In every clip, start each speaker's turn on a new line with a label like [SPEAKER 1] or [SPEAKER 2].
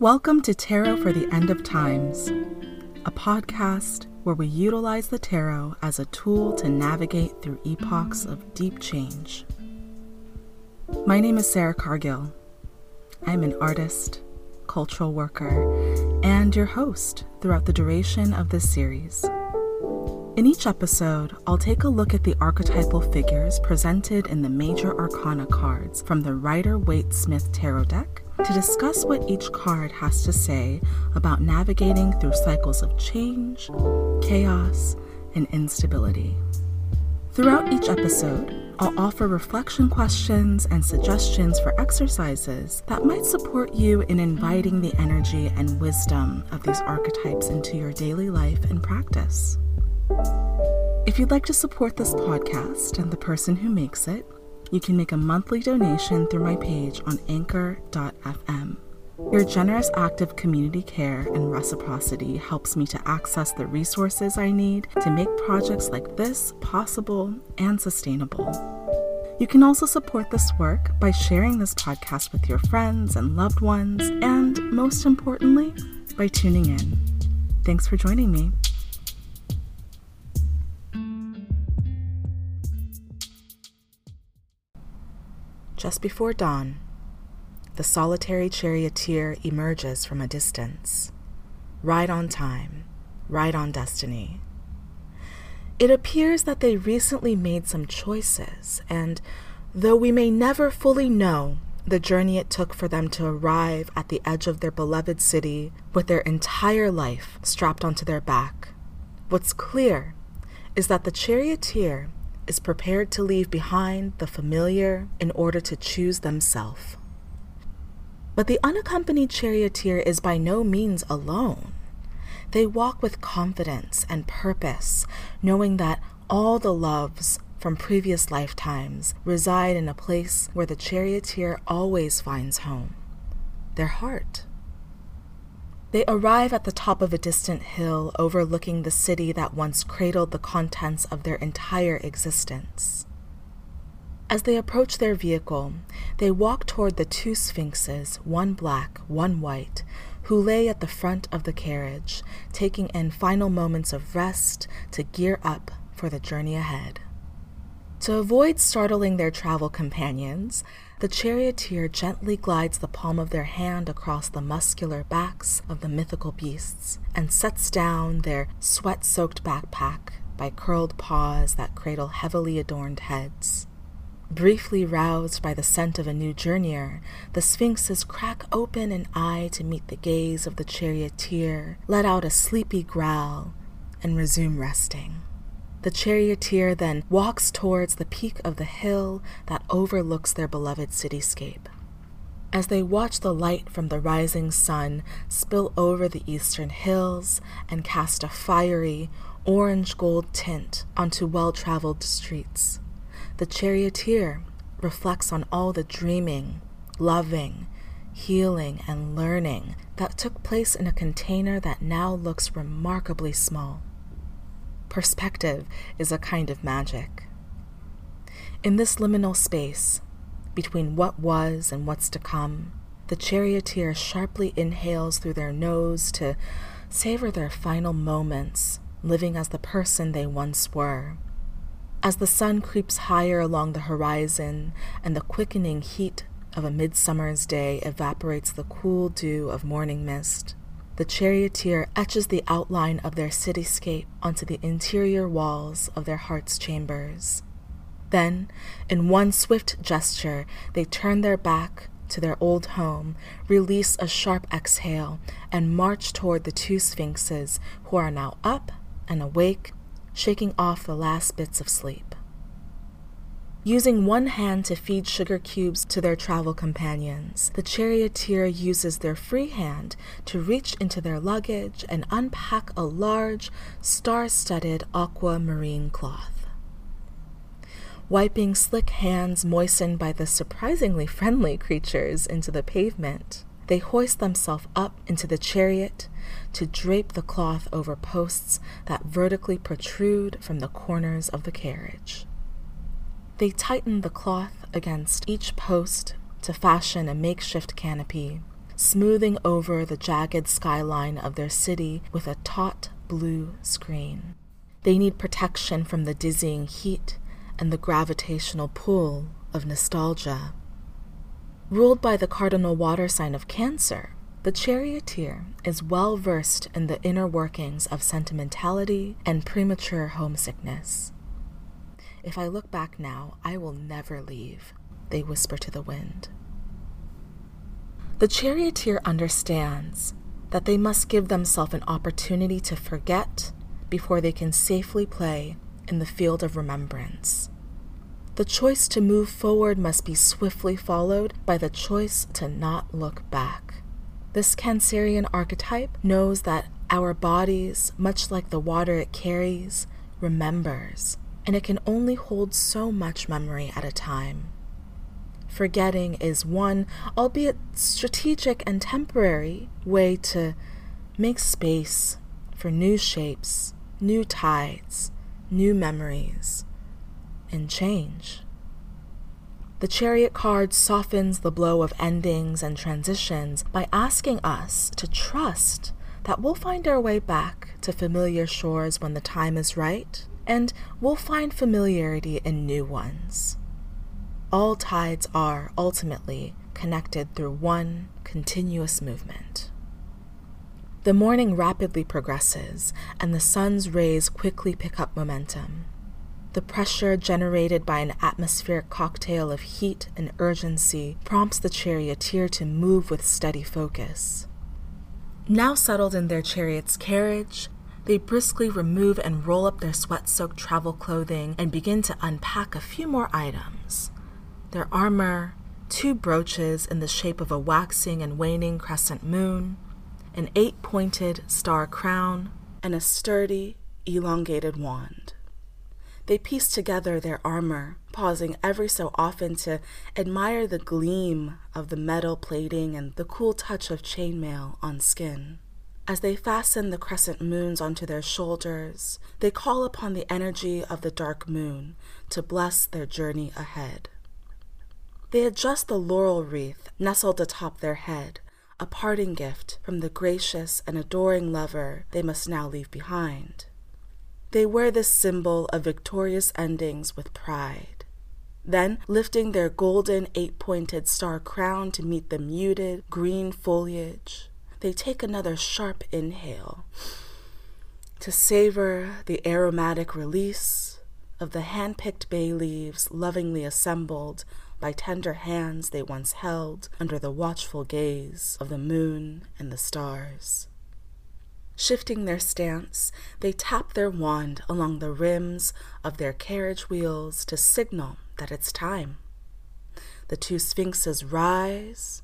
[SPEAKER 1] Welcome to Tarot for the End of Times, a podcast where we utilize the tarot as a tool to navigate through epochs of deep change. My name is Sarah Cargill. I'm an artist, cultural worker, and your host throughout the duration of this series. In each episode, I'll take a look at the archetypal figures presented in the major arcana cards from the Rider Waite Smith Tarot deck to discuss what each card has to say about navigating through cycles of change, chaos, and instability. Throughout each episode, I'll offer reflection questions and suggestions for exercises that might support you in inviting the energy and wisdom of these archetypes into your daily life and practice. If you'd like to support this podcast and the person who makes it, you can make a monthly donation through my page on anchor.fm. Your generous act of community care and reciprocity helps me to access the resources I need to make projects like this possible and sustainable. You can also support this work by sharing this podcast with your friends and loved ones, and most importantly, by tuning in. Thanks for joining me. Just before dawn, the solitary charioteer emerges from a distance, right on time, right on destiny. It appears that they recently made some choices, and though we may never fully know the journey it took for them to arrive at the edge of their beloved city with their entire life strapped onto their back, what's clear is that the charioteer is prepared to leave behind the familiar in order to choose themselves. But the unaccompanied charioteer is by no means alone. They walk with confidence and purpose, knowing that all the loves from previous lifetimes reside in a place where the charioteer always finds home their heart. They arrive at the top of a distant hill overlooking the city that once cradled the contents of their entire existence. As they approach their vehicle, they walk toward the two sphinxes, one black, one white, who lay at the front of the carriage, taking in final moments of rest to gear up for the journey ahead. To avoid startling their travel companions, the charioteer gently glides the palm of their hand across the muscular backs of the mythical beasts and sets down their sweat soaked backpack by curled paws that cradle heavily adorned heads. Briefly roused by the scent of a new journeyer, the sphinxes crack open an eye to meet the gaze of the charioteer, let out a sleepy growl, and resume resting. The charioteer then walks towards the peak of the hill that overlooks their beloved cityscape. As they watch the light from the rising sun spill over the eastern hills and cast a fiery, orange gold tint onto well traveled streets, the charioteer reflects on all the dreaming, loving, healing, and learning that took place in a container that now looks remarkably small. Perspective is a kind of magic. In this liminal space, between what was and what's to come, the charioteer sharply inhales through their nose to savor their final moments, living as the person they once were. As the sun creeps higher along the horizon and the quickening heat of a midsummer's day evaporates the cool dew of morning mist, the charioteer etches the outline of their cityscape onto the interior walls of their heart's chambers. Then, in one swift gesture, they turn their back to their old home, release a sharp exhale, and march toward the two sphinxes who are now up and awake, shaking off the last bits of sleep. Using one hand to feed sugar cubes to their travel companions, the charioteer uses their free hand to reach into their luggage and unpack a large, star studded aquamarine cloth. Wiping slick hands moistened by the surprisingly friendly creatures into the pavement, they hoist themselves up into the chariot to drape the cloth over posts that vertically protrude from the corners of the carriage. They tightened the cloth against each post to fashion a makeshift canopy, smoothing over the jagged skyline of their city with a taut blue screen. They need protection from the dizzying heat and the gravitational pull of nostalgia. Ruled by the cardinal water sign of Cancer, the charioteer is well versed in the inner workings of sentimentality and premature homesickness. If I look back now, I will never leave, they whisper to the wind. The charioteer understands that they must give themselves an opportunity to forget before they can safely play in the field of remembrance. The choice to move forward must be swiftly followed by the choice to not look back. This Cancerian archetype knows that our bodies, much like the water it carries, remembers, and it can only hold so much memory at a time. Forgetting is one, albeit strategic and temporary, way to make space for new shapes, new tides, new memories, and change. The chariot card softens the blow of endings and transitions by asking us to trust that we'll find our way back to familiar shores when the time is right, and we'll find familiarity in new ones. All tides are ultimately connected through one continuous movement. The morning rapidly progresses, and the sun's rays quickly pick up momentum. The pressure generated by an atmospheric cocktail of heat and urgency prompts the charioteer to move with steady focus. Now settled in their chariot's carriage, they briskly remove and roll up their sweat soaked travel clothing and begin to unpack a few more items their armor, two brooches in the shape of a waxing and waning crescent moon, an eight pointed star crown, and a sturdy, elongated wand. They piece together their armor, pausing every so often to admire the gleam of the metal plating and the cool touch of chainmail on skin. As they fasten the crescent moons onto their shoulders, they call upon the energy of the dark moon to bless their journey ahead. They adjust the laurel wreath nestled atop their head, a parting gift from the gracious and adoring lover they must now leave behind. They wear this symbol of victorious endings with pride. Then, lifting their golden eight pointed star crown to meet the muted green foliage, they take another sharp inhale to savor the aromatic release of the hand picked bay leaves lovingly assembled by tender hands they once held under the watchful gaze of the moon and the stars. Shifting their stance, they tap their wand along the rims of their carriage wheels to signal that it's time. The two sphinxes rise,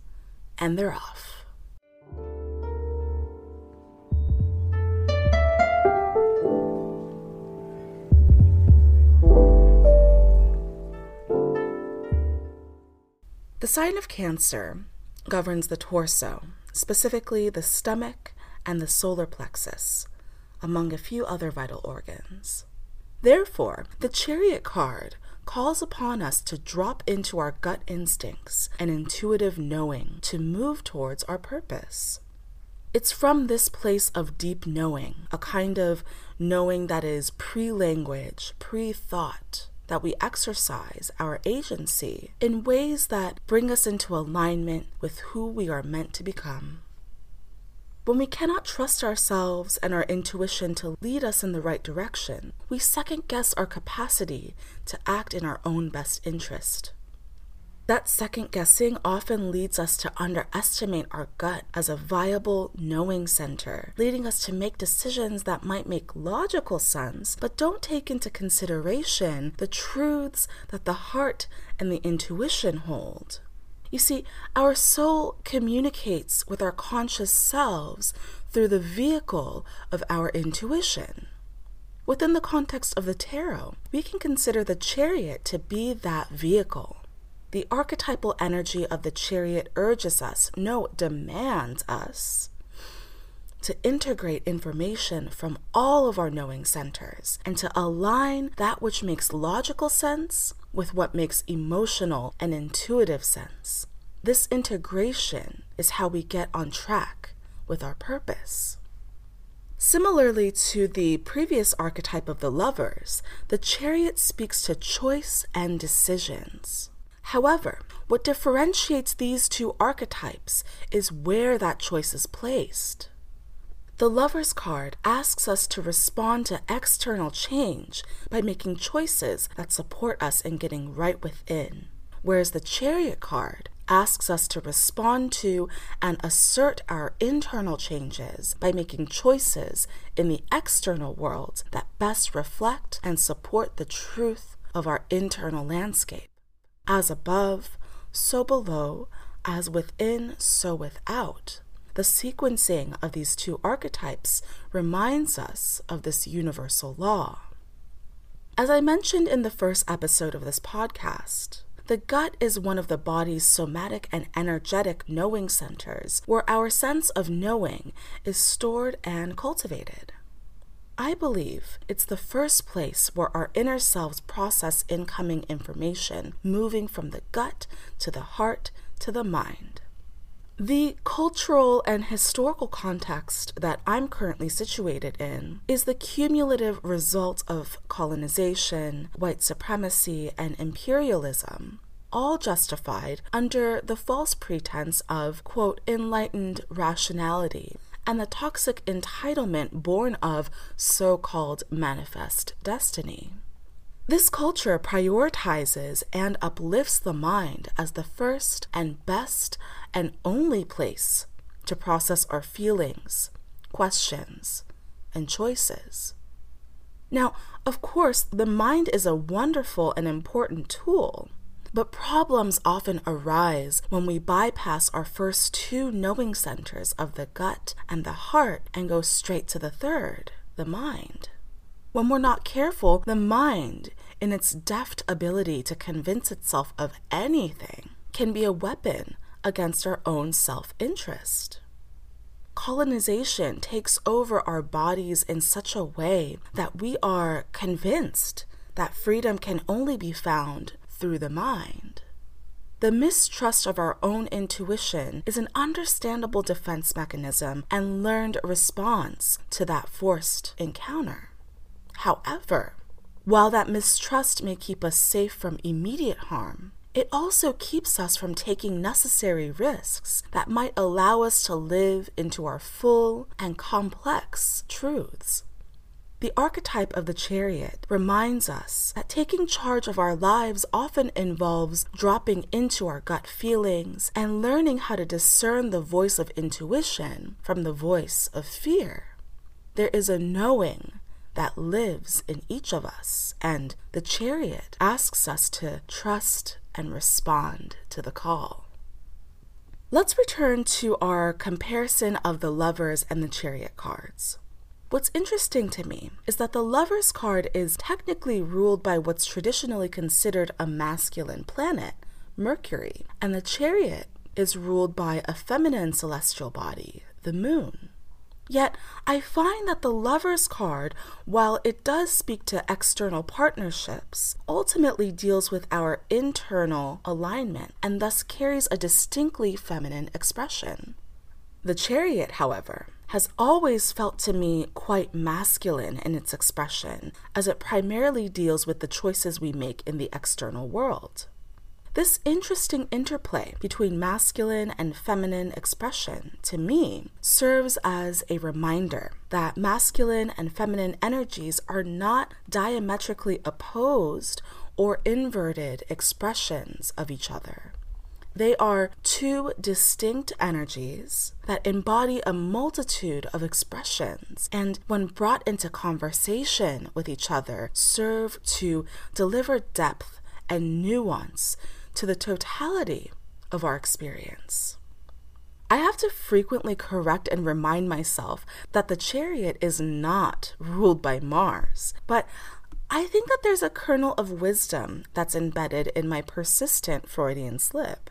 [SPEAKER 1] and they're off. The sign of Cancer governs the torso, specifically the stomach and the solar plexus, among a few other vital organs. Therefore, the chariot card calls upon us to drop into our gut instincts and intuitive knowing to move towards our purpose. It's from this place of deep knowing, a kind of knowing that is pre language, pre thought, that we exercise our agency in ways that bring us into alignment with who we are meant to become. When we cannot trust ourselves and our intuition to lead us in the right direction, we second guess our capacity to act in our own best interest. That second guessing often leads us to underestimate our gut as a viable knowing center, leading us to make decisions that might make logical sense, but don't take into consideration the truths that the heart and the intuition hold. You see, our soul communicates with our conscious selves through the vehicle of our intuition. Within the context of the tarot, we can consider the chariot to be that vehicle. The archetypal energy of the chariot urges us, no, demands us, to integrate information from all of our knowing centers and to align that which makes logical sense with what makes emotional and intuitive sense. This integration is how we get on track with our purpose. Similarly to the previous archetype of the lovers, the chariot speaks to choice and decisions. However, what differentiates these two archetypes is where that choice is placed. The Lover's card asks us to respond to external change by making choices that support us in getting right within, whereas the Chariot card asks us to respond to and assert our internal changes by making choices in the external world that best reflect and support the truth of our internal landscape. As above, so below, as within, so without. The sequencing of these two archetypes reminds us of this universal law. As I mentioned in the first episode of this podcast, the gut is one of the body's somatic and energetic knowing centers where our sense of knowing is stored and cultivated. I believe it's the first place where our inner selves process incoming information, moving from the gut to the heart to the mind. The cultural and historical context that I'm currently situated in is the cumulative result of colonization, white supremacy, and imperialism, all justified under the false pretense of, quote, enlightened rationality and the toxic entitlement born of so called manifest destiny. This culture prioritizes and uplifts the mind as the first and best and only place to process our feelings, questions, and choices. Now, of course, the mind is a wonderful and important tool but problems often arise when we bypass our first two knowing centers of the gut and the heart and go straight to the third, the mind. When we're not careful, the mind, in its deft ability to convince itself of anything, can be a weapon against our own self interest. Colonization takes over our bodies in such a way that we are convinced that freedom can only be found through the mind. The mistrust of our own intuition is an understandable defense mechanism and learned response to that forced encounter. However, while that mistrust may keep us safe from immediate harm, it also keeps us from taking necessary risks that might allow us to live into our full and complex truths. The archetype of the chariot reminds us that taking charge of our lives often involves dropping into our gut feelings and learning how to discern the voice of intuition from the voice of fear. There is a knowing that lives in each of us, and the chariot asks us to trust and respond to the call. Let's return to our comparison of the lovers and the chariot cards. What's interesting to me is that the Lover's card is technically ruled by what's traditionally considered a masculine planet, Mercury, and the Chariot is ruled by a feminine celestial body, the Moon. Yet, I find that the Lover's card, while it does speak to external partnerships, ultimately deals with our internal alignment and thus carries a distinctly feminine expression. The Chariot, however, has always felt to me quite masculine in its expression, as it primarily deals with the choices we make in the external world. This interesting interplay between masculine and feminine expression, to me, serves as a reminder that masculine and feminine energies are not diametrically opposed or inverted expressions of each other. They are two distinct energies that embody a multitude of expressions and, when brought into conversation with each other, serve to deliver depth and nuance to the totality of our experience. I have to frequently correct and remind myself that the chariot is not ruled by Mars, but I think that there's a kernel of wisdom that's embedded in my persistent Freudian slip.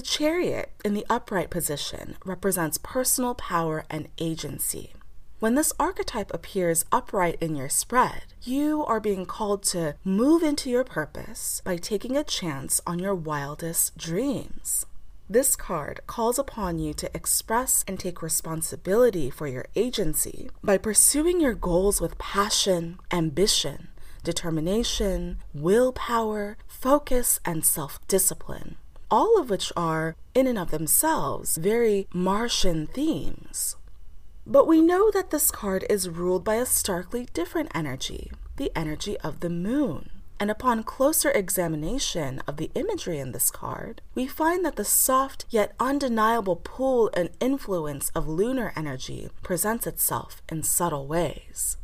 [SPEAKER 1] The chariot in the upright position represents personal power and agency. When this archetype appears upright in your spread, you are being called to move into your purpose by taking a chance on your wildest dreams. This card calls upon you to express and take responsibility for your agency by pursuing your goals with passion, ambition, determination, willpower, focus, and self discipline, all of which are, in and of themselves, very Martian themes. But we know that this card is ruled by a starkly different energy, the energy of the moon. And upon closer examination of the imagery in this card, we find that the soft yet undeniable pull and influence of lunar energy presents itself in subtle ways.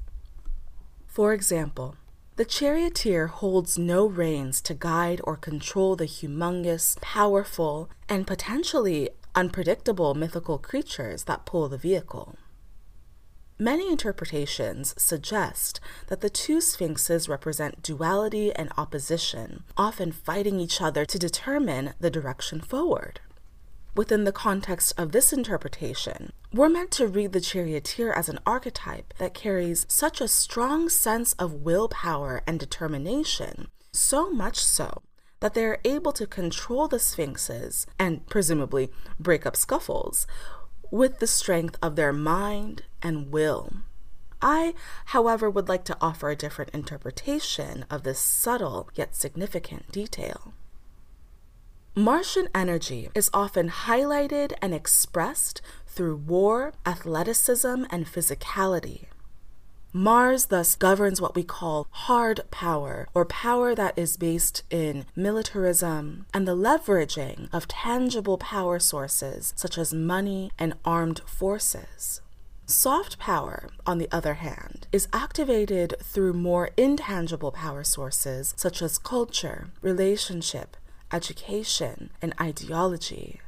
[SPEAKER 1] For example, the charioteer holds no reins to guide or control the humongous, powerful, and potentially unpredictable mythical creatures that pull the vehicle. Many interpretations suggest that the two sphinxes represent duality and opposition, often fighting each other to determine the direction forward within the context of this interpretation, we're meant to read the charioteer as an archetype that carries such a strong sense of willpower and determination, so much so that they are able to control the sphinxes and presumably break up scuffles with the strength of their mind and will. I, however, would like to offer a different interpretation of this subtle yet significant detail. Martian energy is often highlighted and expressed through war, athleticism, and physicality. Mars thus governs what we call hard power, or power that is based in militarism and the leveraging of tangible power sources such as money and armed forces. Soft power, on the other hand, is activated through more intangible power sources such as culture, relationship, education, and ideology.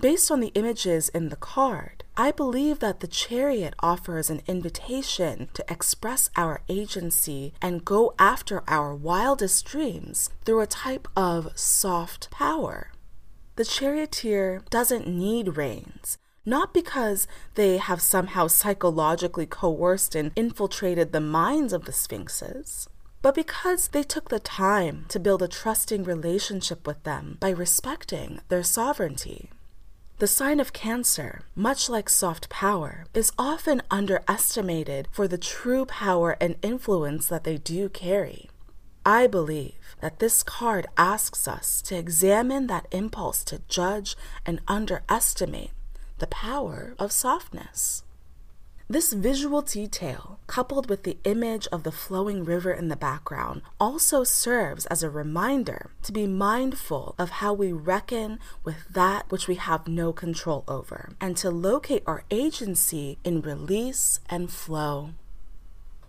[SPEAKER 1] Based on the images in the card, I believe that the chariot offers an invitation to express our agency and go after our wildest dreams through a type of soft power. The charioteer doesn't need reins, not because they have somehow psychologically coerced and infiltrated the minds of the sphinxes, but because they took the time to build a trusting relationship with them by respecting their sovereignty. The sign of Cancer, much like soft power, is often underestimated for the true power and influence that they do carry. I believe that this card asks us to examine that impulse to judge and underestimate the power of softness. This visual detail, coupled with the image of the flowing river in the background, also serves as a reminder to be mindful of how we reckon with that which we have no control over, and to locate our agency in release and flow.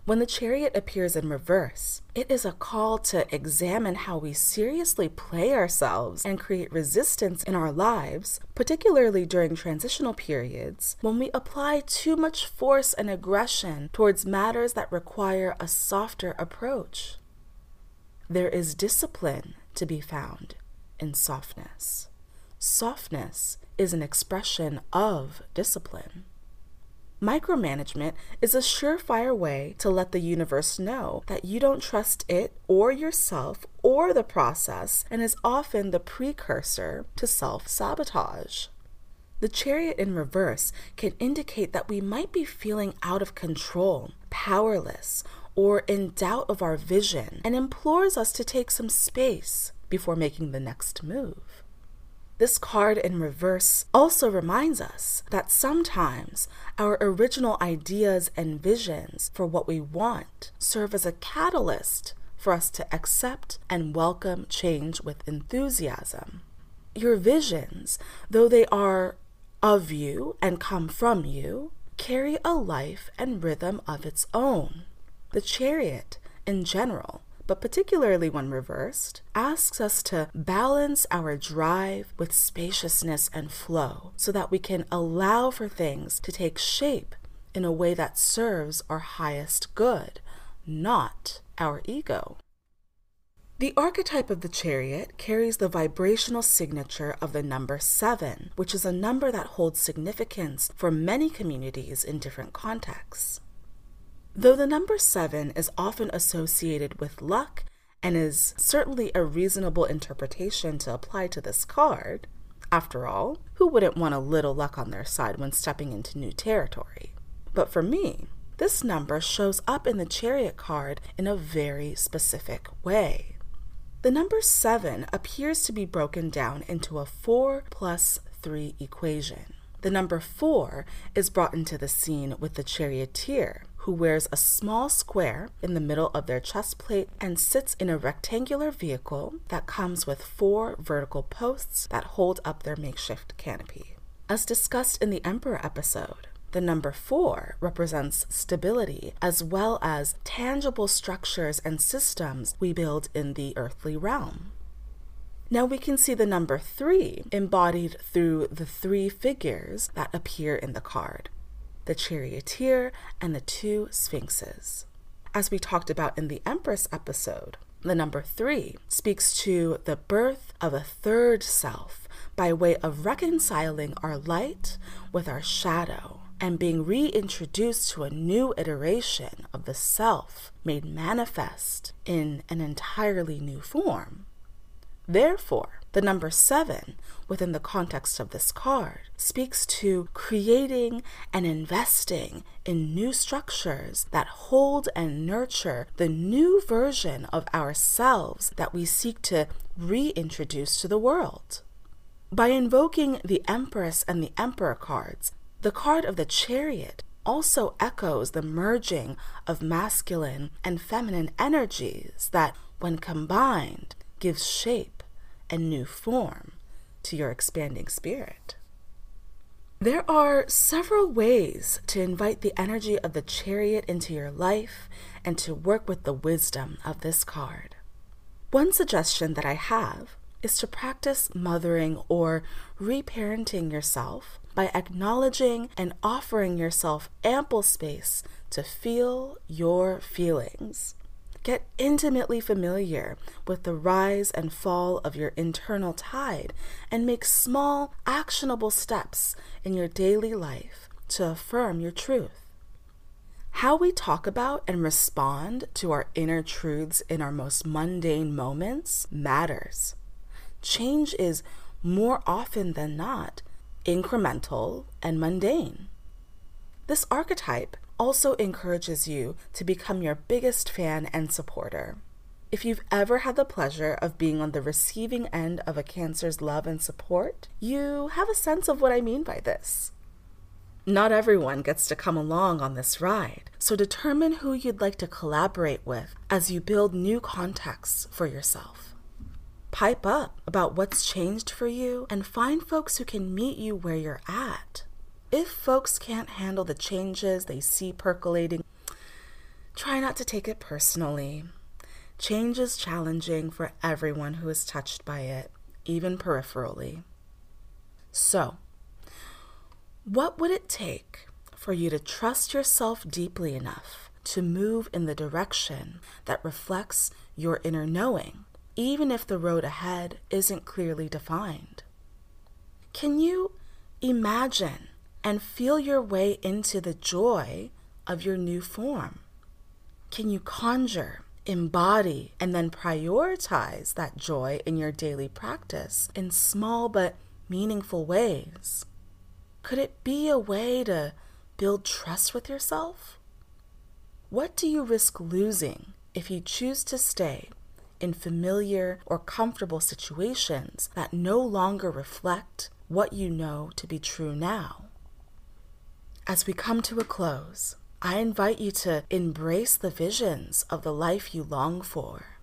[SPEAKER 1] When the chariot appears in reverse, it is a call to examine how we seriously play ourselves and create resistance in our lives, particularly during transitional periods, when we apply too much force and aggression towards matters that require a softer approach. There is discipline to be found in softness. Softness is an expression of discipline. Micromanagement is a surefire way to let the universe know that you don't trust it or yourself or the process and is often the precursor to self sabotage. The chariot in reverse can indicate that we might be feeling out of control, powerless, or in doubt of our vision and implores us to take some space before making the next move. This card in reverse also reminds us that sometimes our original ideas and visions for what we want serve as a catalyst for us to accept and welcome change with enthusiasm. Your visions, though they are of you and come from you, carry a life and rhythm of its own. The chariot, in general, but particularly when reversed, asks us to balance our drive with spaciousness and flow so that we can allow for things to take shape in a way that serves our highest good, not our ego. The archetype of the chariot carries the vibrational signature of the number seven, which is a number that holds significance for many communities in different contexts. Though the number seven is often associated with luck and is certainly a reasonable interpretation to apply to this card, After all, who wouldn't want a little luck on their side when stepping into new territory? But for me, this number shows up in the chariot card in a very specific way. The number 7 appears to be broken down into a 4 plus 3 equation. The number 4 is brought into the scene with the charioteer, who wears a small square in the middle of their chest plate and sits in a rectangular vehicle that comes with four vertical posts that hold up their makeshift canopy. As discussed in the Emperor episode, the number four represents stability as well as tangible structures and systems we build in the earthly realm. Now we can see the number three embodied through the three figures that appear in the card the charioteer and the two sphinxes. As we talked about in the Empress episode, the number three speaks to the birth of a third self by way of reconciling our light with our shadow and being reintroduced to a new iteration of the self made manifest in an entirely new form. Therefore, the number seven, within the context of this card, speaks to creating and investing in new structures that hold and nurture the new version of ourselves that we seek to reintroduce to the world. By invoking the Empress and the Emperor cards, the card of the chariot also echoes the merging of masculine and feminine energies that, when combined, gives shape and new form to your expanding spirit. There are several ways to invite the energy of the chariot into your life and to work with the wisdom of this card. One suggestion that I have is to practice mothering or reparenting yourself by acknowledging and offering yourself ample space to feel your feelings. Get intimately familiar with the rise and fall of your internal tide and make small, actionable steps in your daily life to affirm your truth. How we talk about and respond to our inner truths in our most mundane moments matters. Change is more often than not incremental, and mundane. This archetype also encourages you to become your biggest fan and supporter. If you've ever had the pleasure of being on the receiving end of a Cancer's love and support, you have a sense of what I mean by this. Not everyone gets to come along on this ride, so determine who you'd like to collaborate with as you build new contexts for yourself. Pipe up about what's changed for you and find folks who can meet you where you're at. If folks can't handle the changes they see percolating, try not to take it personally. Change is challenging for everyone who is touched by it, even peripherally. So, what would it take for you to trust yourself deeply enough to move in the direction that reflects your inner knowing? even if the road ahead isn't clearly defined. Can you imagine and feel your way into the joy of your new form? Can you conjure, embody, and then prioritize that joy in your daily practice in small but meaningful ways? Could it be a way to build trust with yourself? What do you risk losing if you choose to stay in familiar or comfortable situations that no longer reflect what you know to be true now. As we come to a close, I invite you to embrace the visions of the life you long for.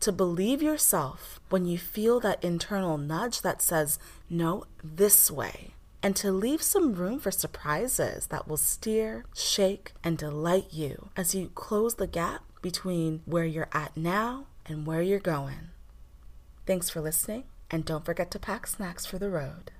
[SPEAKER 1] To believe yourself when you feel that internal nudge that says, no, this way. And to leave some room for surprises that will steer, shake, and delight you as you close the gap between where you're at now and where you're going. Thanks for listening, and don't forget to pack snacks for the road.